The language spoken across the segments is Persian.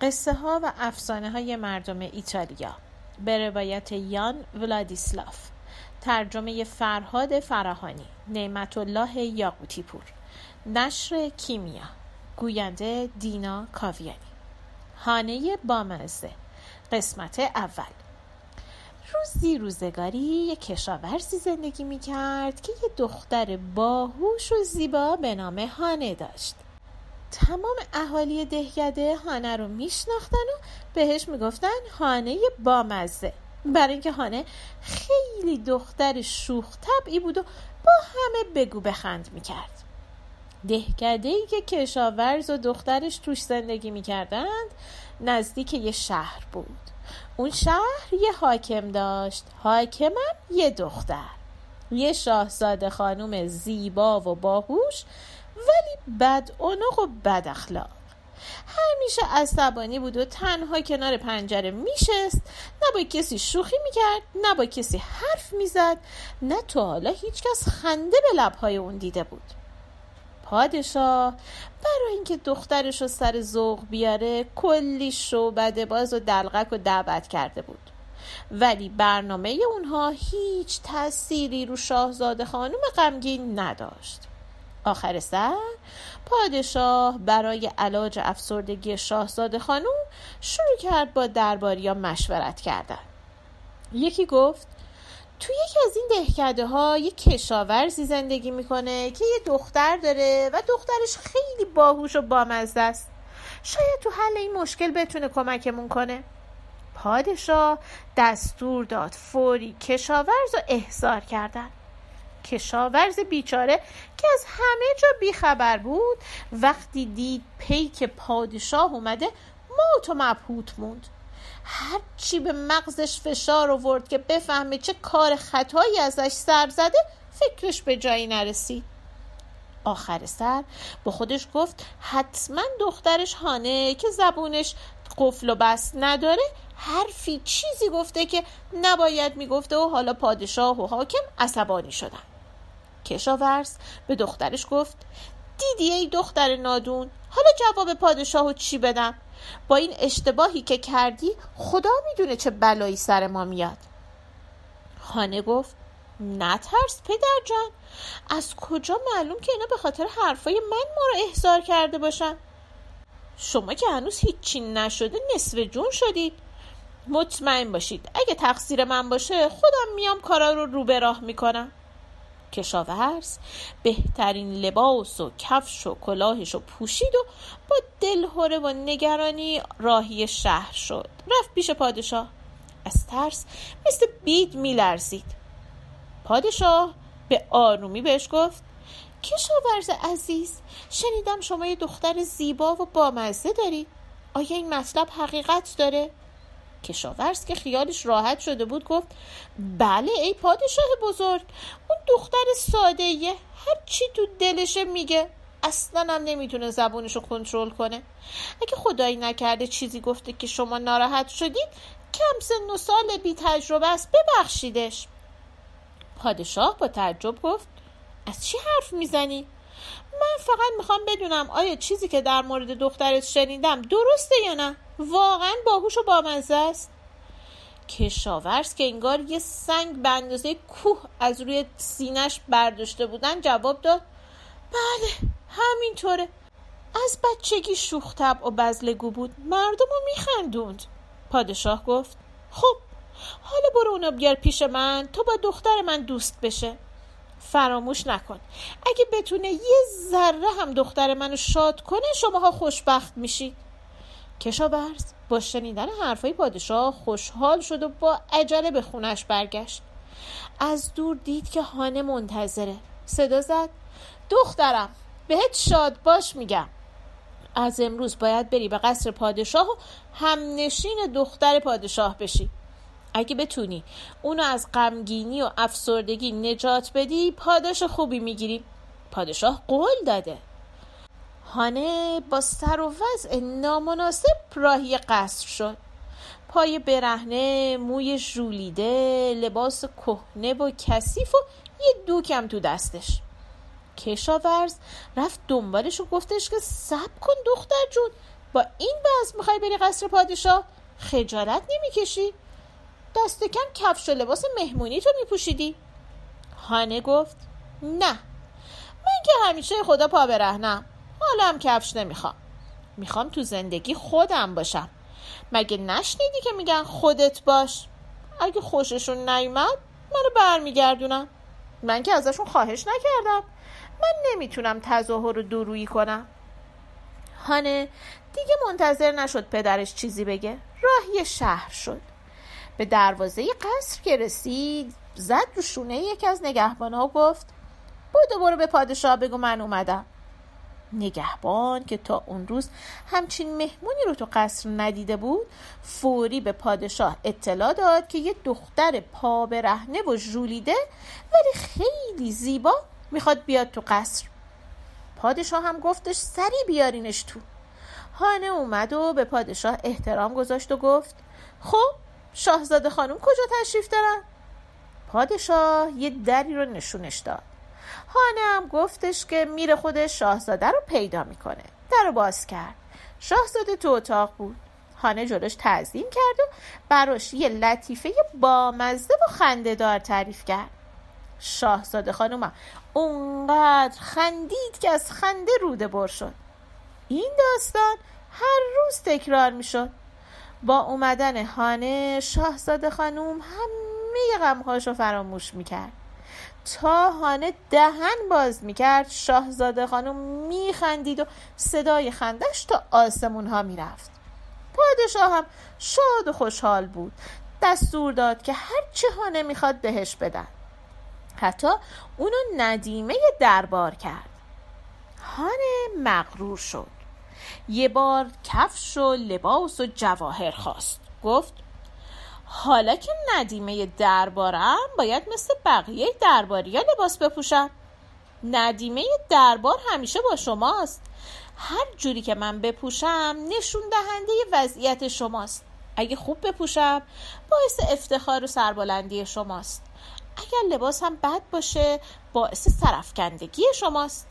قصه ها و افسانه های مردم ایتالیا. به روایت یان ولادیسلاف. ترجمه فرهاد فراهانی. نعمت الله یاقوتی پور نشر کیمیا. گوینده دینا کاویانی. هانه بامزه. قسمت اول. روزی روزگاری یک کشاورزی زندگی می کرد که یه دختر باهوش و زیبا به نام هانه داشت. تمام اهالی دهکده هانه رو میشناختن و بهش می‌گفتن هانه بامزه. برای اینکه هانه خیلی دختر شوخ طبعی بود و با همه بگو بخند می‌کرد. دهکده ای که کشاورز و دخترش توش زندگی می‌کردند نزدیک یه شهر بود. اون شهر یه حاکم داشت حاکمم یه دختر. یه شاهزاده خانم زیبا و باهوش ولی بد اونق و بد اخلاق. همیشه عصبانی بود و تنها کنار پنجره میشست. نه با کسی شوخی می‌کرد نه با کسی حرف می‌زد نه تا حالا هیچکس خنده به لبهای اون دیده بود. پادشاه برای اینکه دخترش رو سر ذوق بیاره کلی شعبده باز و دلغک و دعوت کرده بود. ولی برنامه اونها هیچ تأثیری رو شاهزاده خانم غمگین نداشت. آخر سر پادشاه برای علاج افسردگی شاهزاده خانم شروع کرد با درباریا مشورت کردن. یکی گفت تو یکی از این دهکده ها یه کشاورزی زندگی می‌کنه که یه دختر داره و دخترش خیلی باهوش و بامزه است. شاید تو حل این مشکل بتونه کمکمون کنه. پادشاه دستور داد فوری کشاورز رو احضار کردن. کشاورز بیچاره که از همه جا بیخبر بود وقتی دید پیک پادشاه اومده موت و مبهوت موند. هرچی به مغزش فشار آورد که بفهمه چه کار خطایی ازش سر زده فکرش به جایی نرسید. آخر سر با خودش گفت حتما دخترش هانه که زبونش قفل و بست نداره حرفی چیزی گفته که نباید می‌گفته و حالا پادشاه و حاکم عصبانی شدن. کشاورز به دخترش گفت دیدی ای دختر نادون حالا جواب پادشاه و چی بدم؟ با این اشتباهی که کردی خدا می‌دونه چه بلایی سر ما میاد. خانه گفت نترس پدر جان از کجا معلوم که اینا به خاطر حرفای من ما رو احضار کرده باشن؟ شما که هنوز هیچی نشده نصف جون شدید. مطمئن باشید اگه تقصیر من باشه خودم میام کارا رو رو به راه می‌کنم. کشاورز بهترین لباس و کفش و کلاهش رو پوشید و با دلهوره و نگرانی راهی شهر شد. رفت پیش پادشاه. از ترس مثل بید میلرزید. پادشاه به آرومی بهش گفت کشاورز عزیز شنیدم شما یه دختر زیبا و بامزه دارید آیا این مطلب حقیقت داره؟ کشاورز که خیالش راحت شده بود گفت بله ای پادشاه بزرگ اون دختر ساده یه هر چی تو دلشه میگه اصلا هم نمی‌تونه زبونش رو کنترل کنه. اگه خدایی نکرده چیزی گفته که شما ناراحت شدید کم سن و سال بی تجربه است ببخشیدش. پادشاه با تعجب گفت از چی حرف می‌زنی؟ من فقط می‌خوام بدونم آیا چیزی که در مورد دخترت شنیدم درسته یا نه؟ واقعا باهوش و بامزه است. کشاورز که انگار یه سنگ به اندازه کوه از روی سینش برداشته بودن جواب داد بله همینطوره. از بچگی شوخ و بزلگو بود مردم رو میخندوند. پادشاه گفت خب حالا برو اونا بیار پیش من تا با دختر من دوست بشه. فراموش نکن اگه بتونه یه ذره هم دختر منو شاد کنه شماها خوشبخت میشید. کشاورز با شنیدن حرفای پادشاه خوشحال شد و با عجله به خونش برگشت. از دور دید که هانه منتظره. صدا زد. دخترم بهت شاد باش میگم. از امروز باید بری به قصر پادشاه و همنشین دختر پادشاه بشی. اگه بتونی اونو از غمگینی و افسردگی نجات بدی پاداش خوبی می‌گیری. پادشاه قول داده. هانه با سر و وضع نامناسب راهی قصر شد. پای برهنه موی ژولیده لباس کهنه و کثیف و یه دوکم تو دستش. کشاورز رفت دنبالش و گفتش که سب کن دختر جون با این باز می‌خوای بری قصر پادشاه؟ خجالت نمی‌کشی؟ دست کم کفش و لباس مهمونی تو میپوشیدی؟ هانه گفت نه. من که همیشه خدا پا برهنم. حالا هم کفش نمی‌خوام. می‌خوام تو زندگی خودم باشم. مگه نشنیدی که میگن خودت باش؟ اگه خوششون نیومد منو برمیگردونم. من که ازشون خواهش نکردم. من نمی‌تونم تظاهر رو درویی کنم. هانه دیگه منتظر نشد پدرش چیزی بگه. راهی شهر شد. به دروازه قصر که رسید زد رو شونه یکی از نگهبانها و گفت بودو برو به پادشاه بگو من اومدم. نگهبان که تا اون روز همچین مهمونی رو تو قصر ندیده بود فوری به پادشاه اطلاع داد که یه دختر پا رهنه و ژولیده ولی خیلی زیبا می‌خواد بیاد تو قصر. پادشاه هم گفتش سری بیارینش تو. هانه اومد و به پادشاه احترام گذاشت و گفت خب شاهزاده خانم کجا تشریف دارن؟ پادشاه یه دری رو نشونش داد. هانه هم گفتش که میره خودش شاهزاده رو پیدا می‌کنه. در رو باز کرد. شاهزاده تو اتاق بود. هانه جلوش تعظیم کرد و براش یه لطیفه بامزه و خندهدار تعریف کرد. شاهزاده خانومم اونقدر خندید که از خنده روده بر شد. این داستان هر روز تکرار می‌شد. با اومدن هانه شاهزاده خانوم همه غمهاش رو فراموش می‌کرد. تا هانه دهن باز می‌کرد. شاهزاده خانم میخندید و صدای خندش تا آسمون ها می‌رفت. پادشاه هم شاد و خوشحال بود. دستور داد که هرچه هانه می‌خواد بهش بدن. حتی اونو ندیمه دربار کرد. هانه مغرور شد. یه بار کفش و لباس و جواهر خواست. گفت حالا که ندیمه دربارم باید مثل بقیه درباری ها لباس بپوشم. ندیمه دربار همیشه با شماست. هر جوری که من بپوشم نشون دهنده وضعیت شماست. اگه خوب بپوشم باعث افتخار و سربلندی شماست. اگر لباس هم بد باشه باعث سرفکندگی شماست.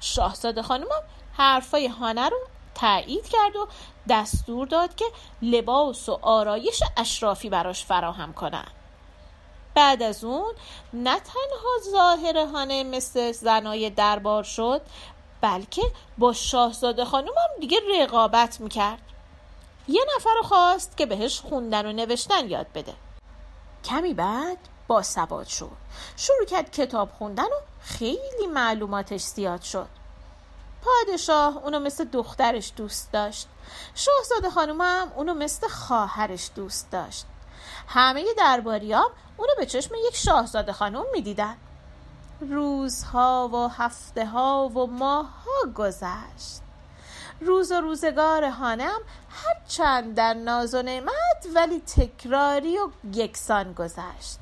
شاهزاده خانمم حرفای هانه رو تایید کرد و دستور داد که لباس و آرایش اشرافی براش فراهم کنند. بعد از اون نه تنها ظاهر هانه مثل زنای دربار شد بلکه با شاهزاده خانم هم دیگه رقابت می‌کرد. یه نفر رو خواست که بهش خوندن و نوشتن یاد بده. کمی بعد با سواد شد. شروع کرد کتاب خوندن و خیلی معلوماتش زیاد شد. پادشاه اونو مثل دخترش دوست داشت. شاهزاده خانوم هم اونو مثل خواهرش دوست داشت. همه درباریام اونو به چشم یک شاهزاده خانوم می‌دیدن. روزها و هفته ها و ماهها گذشت. روز و روزگار هانم هر چند در ناز و نعمت ولی تکراری و یکسان گذشت.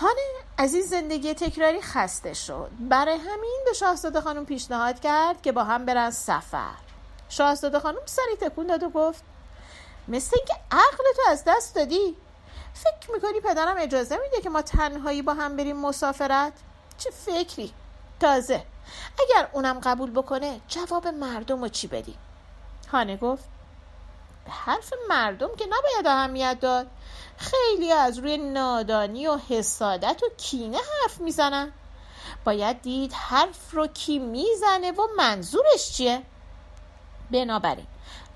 هانه از این زندگی تکراری خسته شد. برای همین به شاهزاده خانم پیشنهاد کرد که با هم برن سفر. شاهزاده خانم سری تکون داد و گفت مثل اینکه عقل تو از دست دادی. فکر می‌کنی پدرم اجازه میده که ما تنهایی با هم بریم مسافرت؟ چه فکری؟ تازه. اگر اونم قبول بکنه جواب مردم رو چی بدی؟ هانه گفت حرف مردم که نباید اهمیت داد. خیلی از روی نادانی و حسادت و کینه حرف می‌زنن. باید دید حرف رو کی می‌زنه و منظورش چیه. بنابراین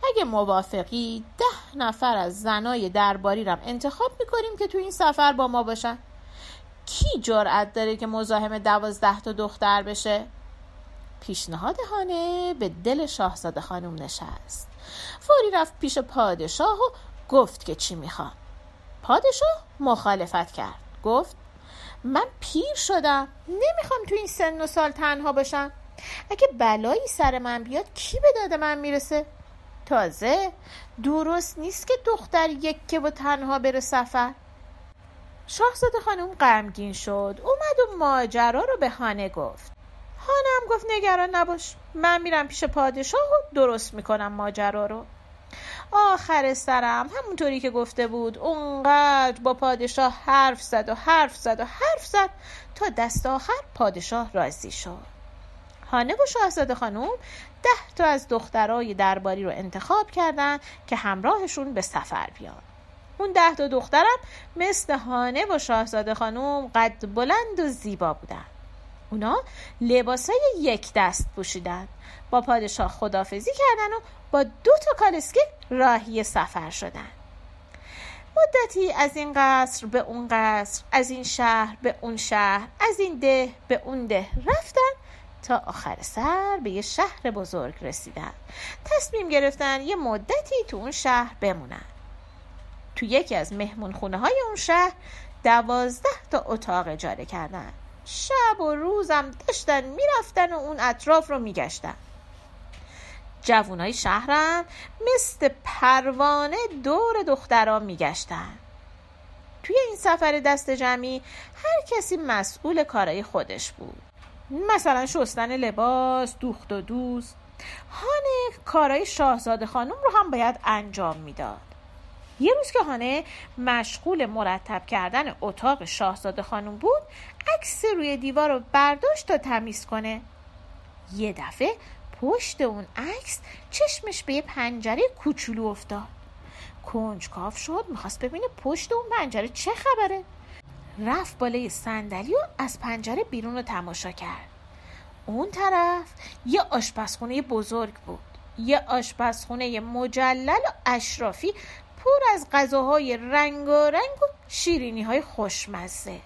اگه موافقی ده نفر از زنای درباری رم انتخاب می‌کنیم که تو این سفر با ما باشن. کی جرأت داره که مزاحم دوازده تا دختر بشه؟ پیشنهاد هانه به دل شاهزاده خانم نشست. فوری رفت پیش پادشاه و گفت که چی می‌خوام. پادشاه مخالفت کرد. گفت من پیر شدم نمی‌خوام تو این سن و سال تنها باشم. اگه بلایی سر من بیاد کی به داد من می‌رسه؟ تازه درست نیست که دختر یکه و تنها بره سفر. شاهزاده خانم غمگین شد اومد و ماجرا رو به هانه گفت. هانه هم گفت نگران نباش. من میرم پیش پادشاه و درست می‌کنم ماجرا رو. آخر سرم همونطوری که گفته بود اونقدر با پادشاه حرف زد و حرف زد و حرف زد تا دست آخر پادشاه راضی شد. هانه و شاهزاده خانم ده تا از دخترای درباری رو انتخاب کردن که همراهشون به سفر بیان. اون ده تا دخترم مثل هانه و شاهزاده خانم قد بلند و زیبا بودن. اونا لباسای یک دست پوشیدن. با پادشاه خدافزی کردن و با دو تا کالسکه راهی سفر شدن. مدتی از این قصر به اون قصر از این شهر به اون شهر از این ده به اون ده رفتن تا آخر سر به یه شهر بزرگ رسیدن. تصمیم گرفتن یه مدتی تو اون شهر بمونن. تو یکی از مهمون خونه های اون شهر دوازده تا اتاق اجاره کردن. شب و روزم داشتن می‌رفتن و اون اطراف رو میگشتن. جوانای شهرم مثل پروانه دور دختران میگشتن. توی این سفر دست جمعی هر کسی مسئول کارای خودش بود. مثلا شستن لباس دوخت و دوست. هانه کارای شاهزاده خانم رو هم باید انجام می‌داد. یه روز که هانه مشغول مرتب کردن اتاق شاهزاده خانم بود عکس روی دیوار رو برداشت تا تمیز کنه. یه دفعه پشت اون عکس چشمش به یه پنجره کوچولو افتاد. کنجکاف شد می‌خواست ببینه پشت اون پنجره چه خبره. رفت بالای صندلی و از پنجره بیرون رو تماشا کرد. اون طرف یه آشپزخونه بزرگ بود. یه آشپزخونه مجلل و اشرافی پر از غذاهای رنگارنگ و شیرینی های خوشمزه.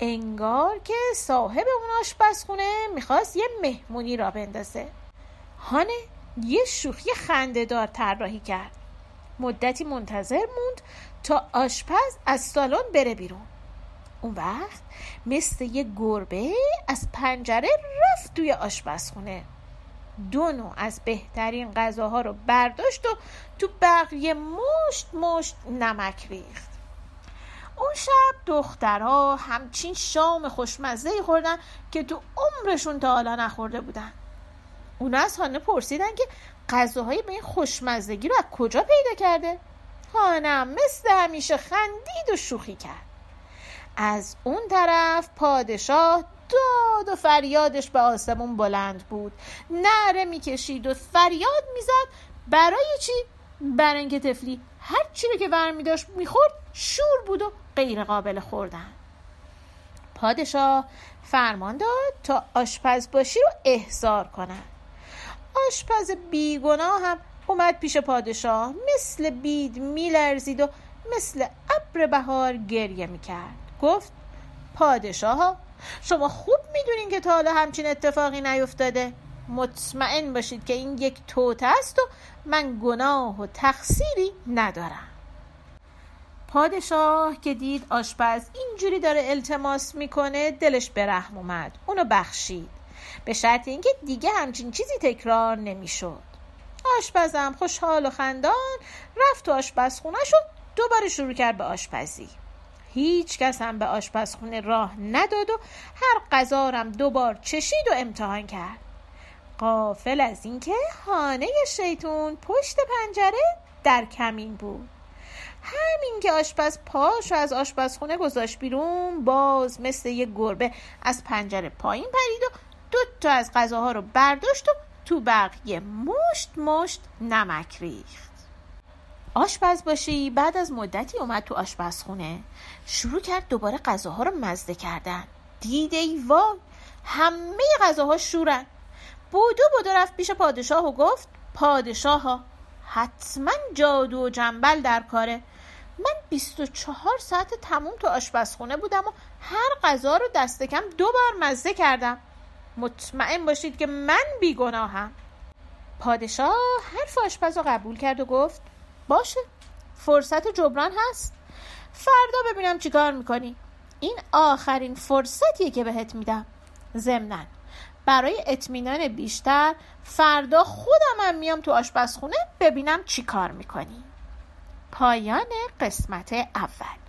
انگار که صاحب اون آشپزخونه می‌خواست یه مهمونی را بندازه. هانه یه شوخی خندهدار طراحی کرد. مدتی منتظر موند تا آشپز از سالن بره بیرون. اون وقت مثل یه گربه از پنجره رفت توی آشپزخونه. دو نوع از بهترین غذاها رو برداشت و تو بقیه مشت مشت نمک ریخت. اون شب دخترها همچین شام خوشمزه خوردن که تو عمرشون تا حالا نخورده بودن. اونا از هانه پرسیدن که غذاهای به این خوشمزگی رو از کجا پیدا کرده؟ هانم مثل همیشه خندید و شوخی کرد. از اون طرف پادشاه داد و فریادش به آسمون بلند بود. نره می‌کشید و فریاد می‌زد. برای چی؟ برای اینکه تفلی هر چی رو که برمی داشت می‌خورد شور بود و غیر قابل خوردن. پادشاه فرمان داد تا آشپزباشی رو احضار کنن آشپز بیگناه هم اومد پیش پادشاه مثل بید میلرزید و مثل ابر بهار گریه می‌کرد. گفت پادشاه شما خوب می‌دونین که تا حالا همچین اتفاقی نیفتاده. مطمئن باشید که این یک توته است و من گناه و تقصیری ندارم. پادشاه که دید آشپز اینجوری داره التماس می‌کنه دلش به رحم اومد. اونو بخشید. به شرط اینکه دیگه همچین چیزی تکرار نمی‌شد. آشپزم خوشحال و خندان رفت تو آشپزخونش و دوباره شروع کرد به آشپزی. هیچ کس هم به آشپزخونه راه نداد و هر غذا هم دوبار چشید و امتحان کرد. قافل از اینکه خانه شیطون پشت پنجره در کمین بود. همین که آشپز پاش از آشپزخونه گذاشت بیرون باز مثل یه گربه از پنجره پایین پرید و دو تا از غذاها رو برداشت و تو بقیه مشت مشت نمک ریخت. آشپز باشی. بعد از مدتی اومد تو آشپزخونه. شروع کرد دوباره غذاها رو مزده کردن. دیده ای وای همه غذاها شورن. بودو بودو رفت پیش پادشاه و گفت پادشاه ها حتما جادو و جنبل در کاره. من 24 ساعت تموم تو آشپزخونه بودم و هر غذا رو دست کم دو بار مزه کردم. مطمئن باشید که من بیگناهم. پادشاه حرف آشپز رو قبول کرد و گفت باشه. فرصت جبران هست. فردا ببینم چیکار می‌کنی. این آخرین فرصتیه که بهت میدم. ضمنا برای اطمینان بیشتر فردا خودم هم میام تو آشپزخونه ببینم چی کار می‌کنی. پایان قسمت اول.